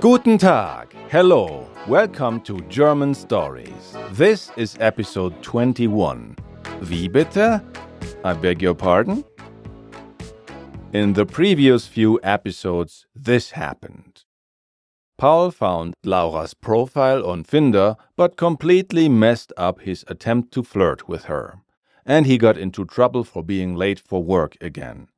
Guten Tag. Hello. Welcome to German Stories. This is episode 21. Wie bitte? I beg your pardon? In the previous few episodes, this happened. Paul found Laura's profile on Finder, but completely messed up his attempt to flirt with her. And he got into trouble for being late for work again.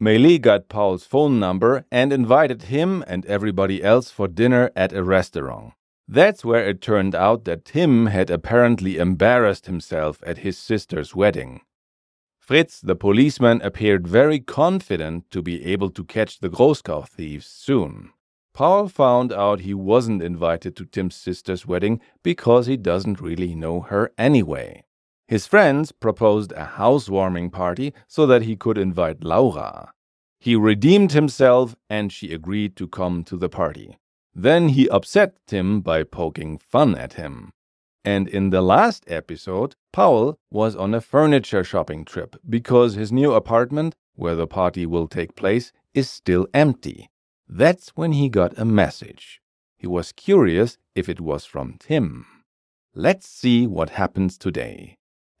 Meili got Paul's phone number and invited him and everybody else for dinner at a restaurant. That's where it turned out that Tim had apparently embarrassed himself at his sister's wedding. Fritz, the policeman, appeared very confident to be able to catch the Großkau thieves soon. Paul found out he wasn't invited to Tim's sister's wedding because he doesn't really know her anyway. His friends proposed a housewarming party so that he could invite Laura. He redeemed himself and she agreed to come to the party. Then he upset Tim by poking fun at him. And in the last episode, Paul was on a furniture shopping trip because his new apartment, where the party will take place, is still empty. That's when he got a message. He was curious if it was from Tim. Let's see what happens today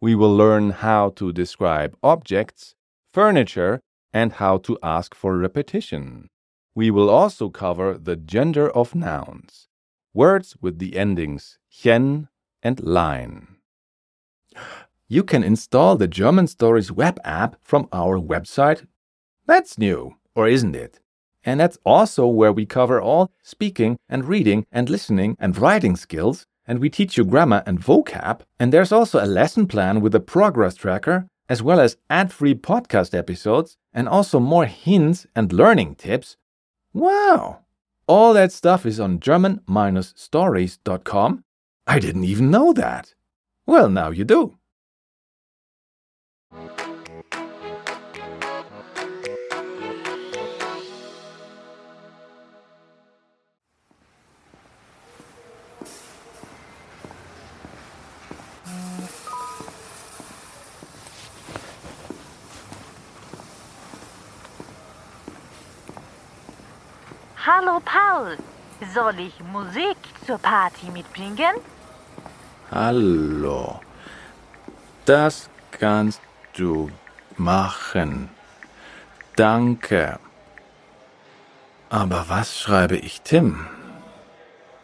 we will learn how to describe objects, furniture, and how to ask for repetition. We will also cover the gender of nouns, words with the endings chen and lein. You can install the German Stories web app from our website. That's new, or isn't it? And that's also where we cover all speaking and reading and listening and writing skills and we teach you grammar and vocab. And there's also a lesson plan with a progress tracker, as well as ad free podcast episodes, and also more hints and learning tips. Wow! All that stuff is on German stories.com. I didn't even know that. Well, now you do. Paul, soll ich Musik zur Party mitbringen? Hallo, das kannst du machen. Danke. Aber was schreibe ich Tim?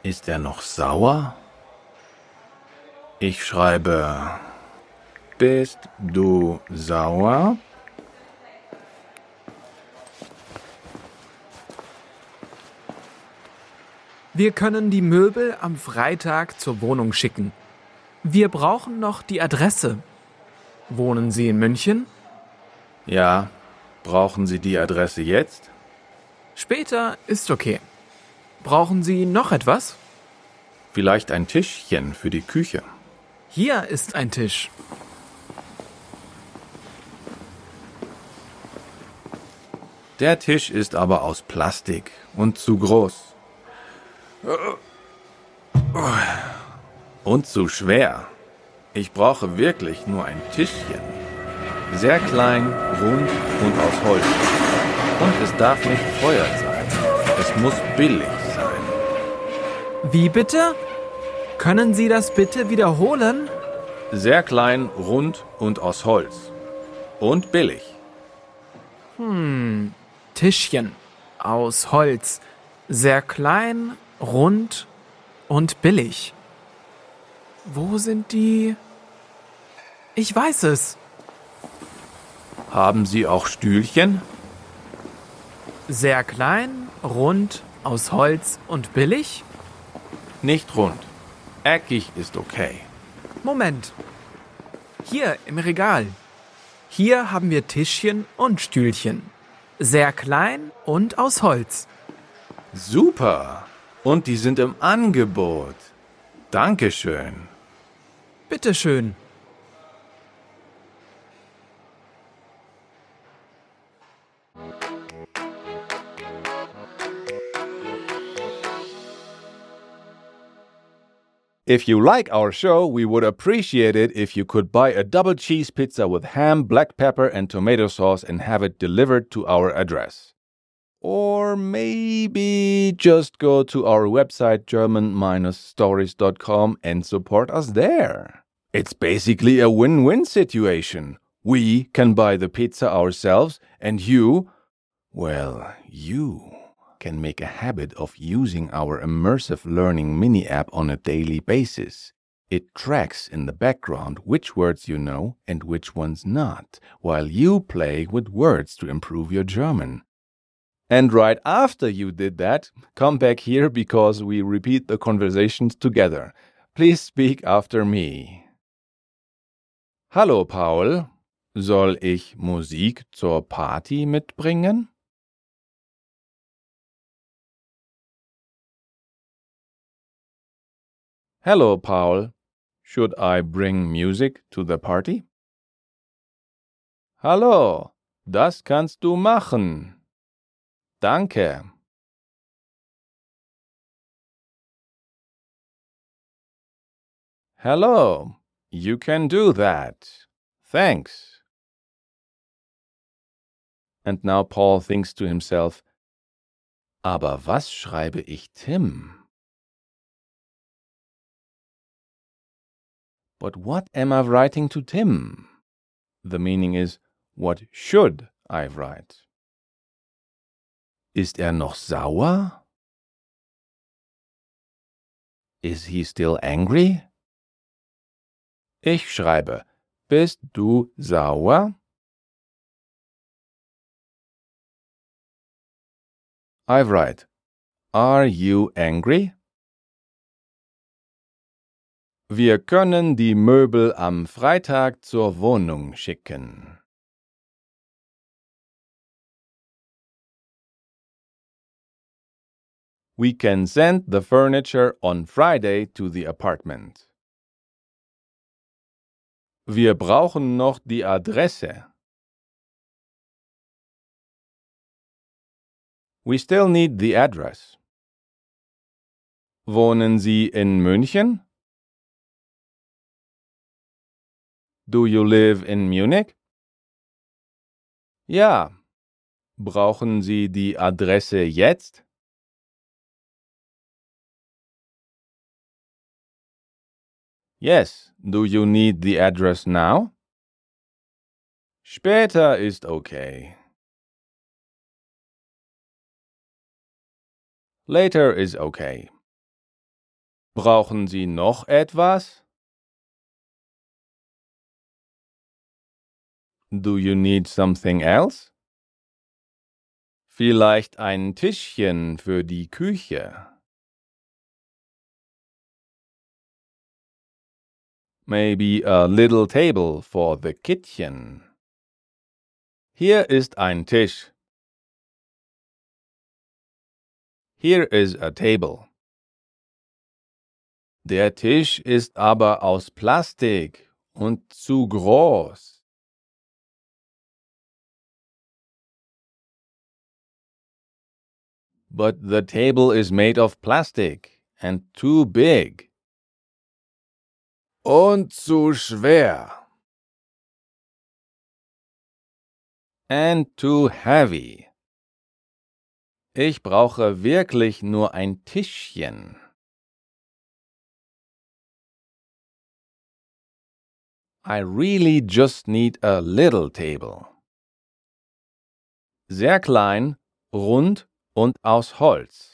Ist er noch sauer? Ich schreibe, bist du sauer? Wir können die Möbel am Freitag zur Wohnung schicken. Wir brauchen noch die Adresse. Wohnen Sie in München? Ja. Brauchen Sie die Adresse jetzt? Später ist okay. Brauchen Sie noch etwas? Vielleicht ein Tischchen für die Küche. Hier ist ein Tisch. Der Tisch ist aber aus Plastik und zu groß. Und zu schwer. Ich brauche wirklich nur ein Tischchen. Sehr klein, rund und aus Holz. Und es darf nicht teuer sein. Es muss billig sein. Wie bitte? Können Sie das bitte wiederholen? Sehr klein, rund und aus Holz. Und billig. Hm, Tischchen aus Holz. Sehr klein, rund und billig. Wo sind die? Ich weiß es. Haben Sie auch Stühlchen? Sehr klein, rund, aus Holz und billig? Nicht rund. Eckig ist okay. Moment. Hier im Regal. Hier haben wir Tischchen und Stühlchen. Sehr klein und aus Holz. Super. Und die sind im Angebot. Dankeschön. Bitteschön. If you like our show, we would appreciate it if you could buy a double cheese pizza with ham, black pepper, and tomato sauce and have it delivered to our address. Or maybe just go to our website german-stories.com and support us there. It's basically a win-win situation. We can buy the pizza ourselves and you, well, you can make a habit of using our immersive learning mini app on a daily basis. It tracks in the background which words you know and which ones not, while you play with words to improve your German. And right after you did that, come back here because we repeat the conversations together. Please speak after me. Hallo Paul, soll ich Musik zur Party mitbringen? Hello, Paul. Should I bring music to the party? Hallo, das kannst du machen. Danke. Hello, you can do that. Thanks. And now Paul thinks to himself, Aber was schreibe ich Tim? But what am I writing to Tim? The meaning is, what should I write? Ist er noch sauer? Is he still angry? Ich schreibe, bist du sauer? I write, are you angry? Wir können die Möbel am Freitag zur Wohnung schicken. We can send the furniture on Friday to the apartment. Wir brauchen noch die Adresse. We still need the address. Wohnen Sie in München? Do you live in Munich? Ja. Brauchen Sie die Adresse jetzt? Yes. Do you need the address now? Später ist okay. Later is okay. Brauchen Sie noch etwas? Do you need something else? Vielleicht ein Tischchen für die Küche. Maybe a little table for the kitchen. Hier ist ein Tisch. Here is a table. Der Tisch ist aber aus Plastik und zu groß. but the table is made of plastic and too big. Und zu schwer. And too heavy. Ich brauche wirklich nur ein Tischchen. I really just need a little table. Sehr klein, rund und aus Holz.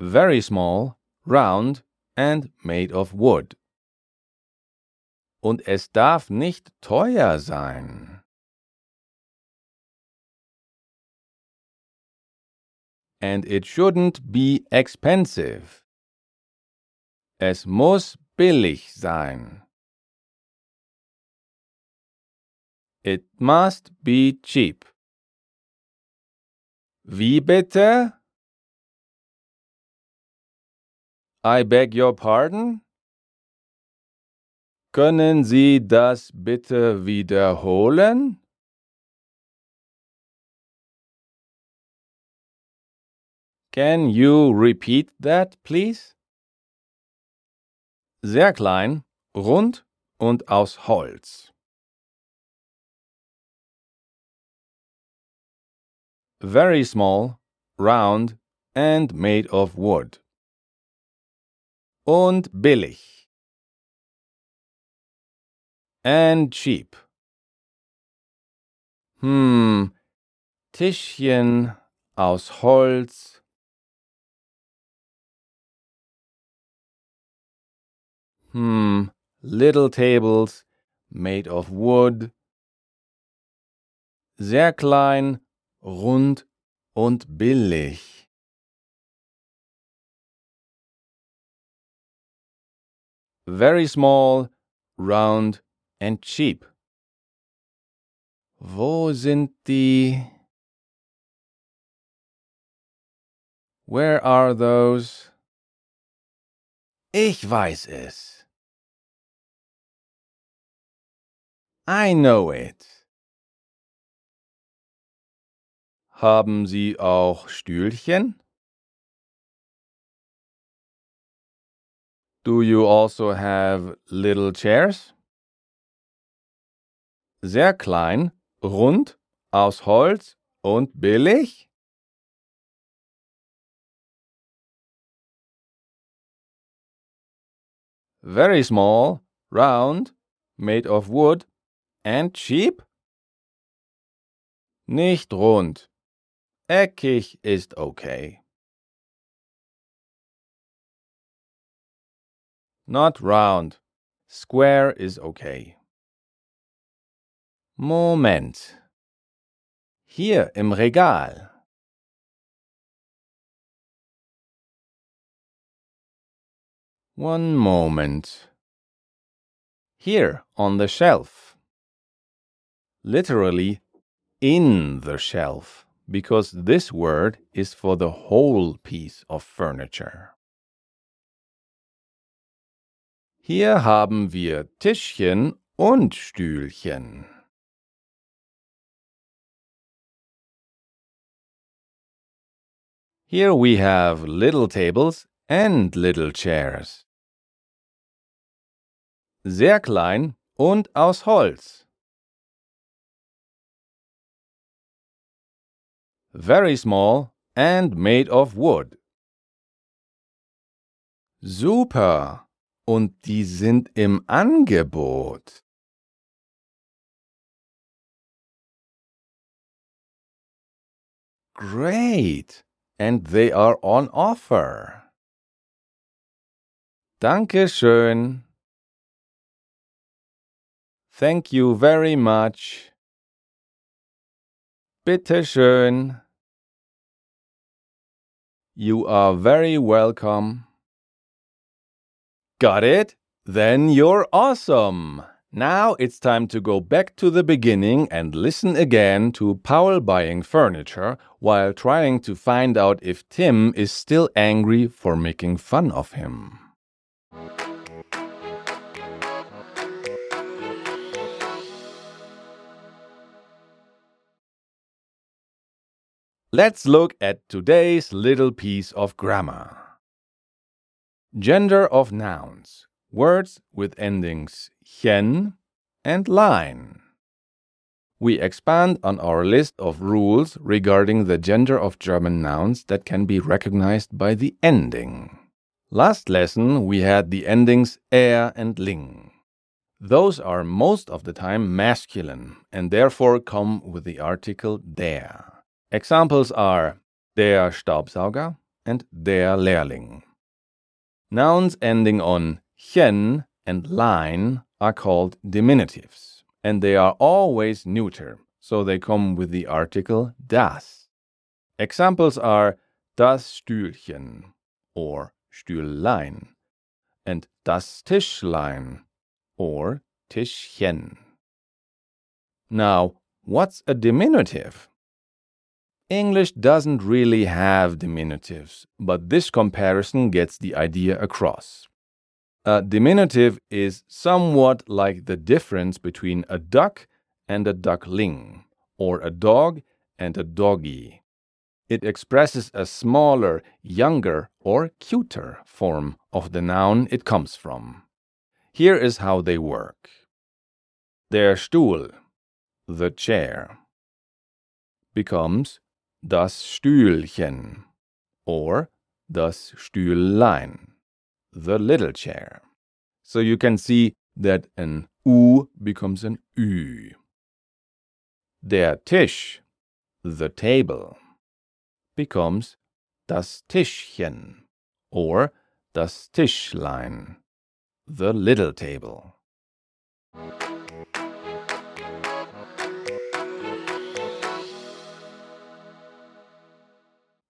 Very small, round and made of wood. Und es darf nicht teuer sein. And it shouldn't be expensive. Es muss billig sein. It must be cheap. Wie bitte? I beg your pardon? Können Sie das bitte wiederholen? Can you repeat that, please? Sehr klein, rund und aus Holz. Very small, round and made of wood. Und billig. And cheap. Hm, Tischchen aus Holz. Hmm, little tables made of wood. Sehr klein, rund und billig. Very small, round and cheap. Wo sind die? Where are those? Ich weiß es. I know it. Haben Sie auch Stühlchen? Do you also have little chairs? Sehr klein, rund, aus Holz und billig? Very small, round, made of wood and cheap? Nicht rund. Eckig ist okay. Not round. Square is okay. Moment. Hier im Regal. One moment. Here on the shelf. Literally, in the shelf, because this word is for the whole piece of furniture. Hier haben wir Tischchen und Stühlchen. Here we have little tables and little chairs. Sehr klein und aus Holz. Very small and made of wood. Super! Und die sind im Angebot. Great! And they are on offer. Dankeschön. Thank you very much. Bitte schön. You are very welcome. Got it? Then you're awesome. Now it's time to go back to the beginning and listen again to Paul buying furniture while trying to find out if Tim is still angry for making fun of him. Let's look at today's little piece of grammar. Gender of nouns. Words with endings chen and lein. We expand on our list of rules regarding the gender of German nouns that can be recognized by the ending. Last lesson we had the endings er and ling. Those are most of the time masculine and therefore come with the article der. Examples are der Staubsauger and der Lehrling. Nouns ending on chen and lein are called diminutives, and they are always neuter, so they come with the article das. Examples are das Stühlchen or Stühllein and das Tischlein or Tischchen. Now, what's a diminutive? English doesn't really have diminutives, but this comparison gets the idea across. A diminutive is somewhat like the difference between a duck and a duckling, or a dog and a doggy. It expresses a smaller, younger, or cuter form of the noun it comes from. Here is how they work. Der Stuhl, the chair, becomes das Stühlchen or das Stühllein, the little chair. So you can see that an U becomes an Ü. Der Tisch, the table, becomes das Tischchen or das Tischlein, the little table.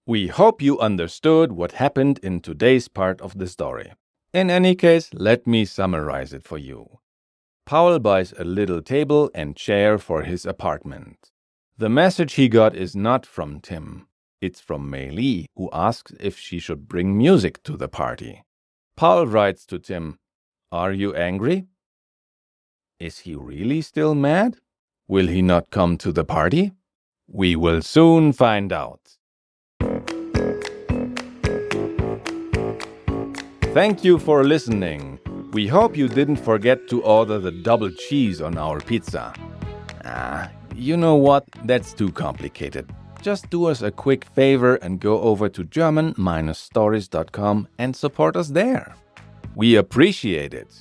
We hope you understood what happened in today's part of the story. In any case, let me summarize it for you. Paul buys a little table and chair for his apartment. The message he got is not from Tim. It's from Meili, who asks if she should bring music to the party. Paul writes to Tim, Are you angry? Is he really still mad? Will he not come to the party? We will soon find out. Thank you for listening. We hope you didn't forget to order the double cheese on our pizza. Ah, you know what? That's too complicated. Just do us a quick favor and go over to German-stories.com and support us there. We appreciate it.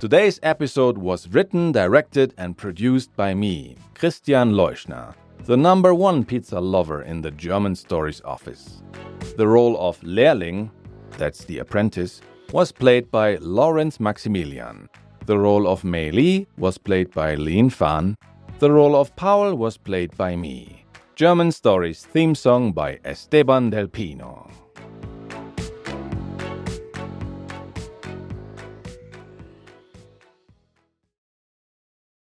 Today's episode was written, directed, and produced by me, Christian Leuschner, the number one pizza lover in the German Stories office. The role of Lehrling that's the apprentice, was played by Lawrence Maximilian. The role of Meili was played by Lin Fan. The role of Paul was played by me. German Stories theme song by Esteban Del Pino.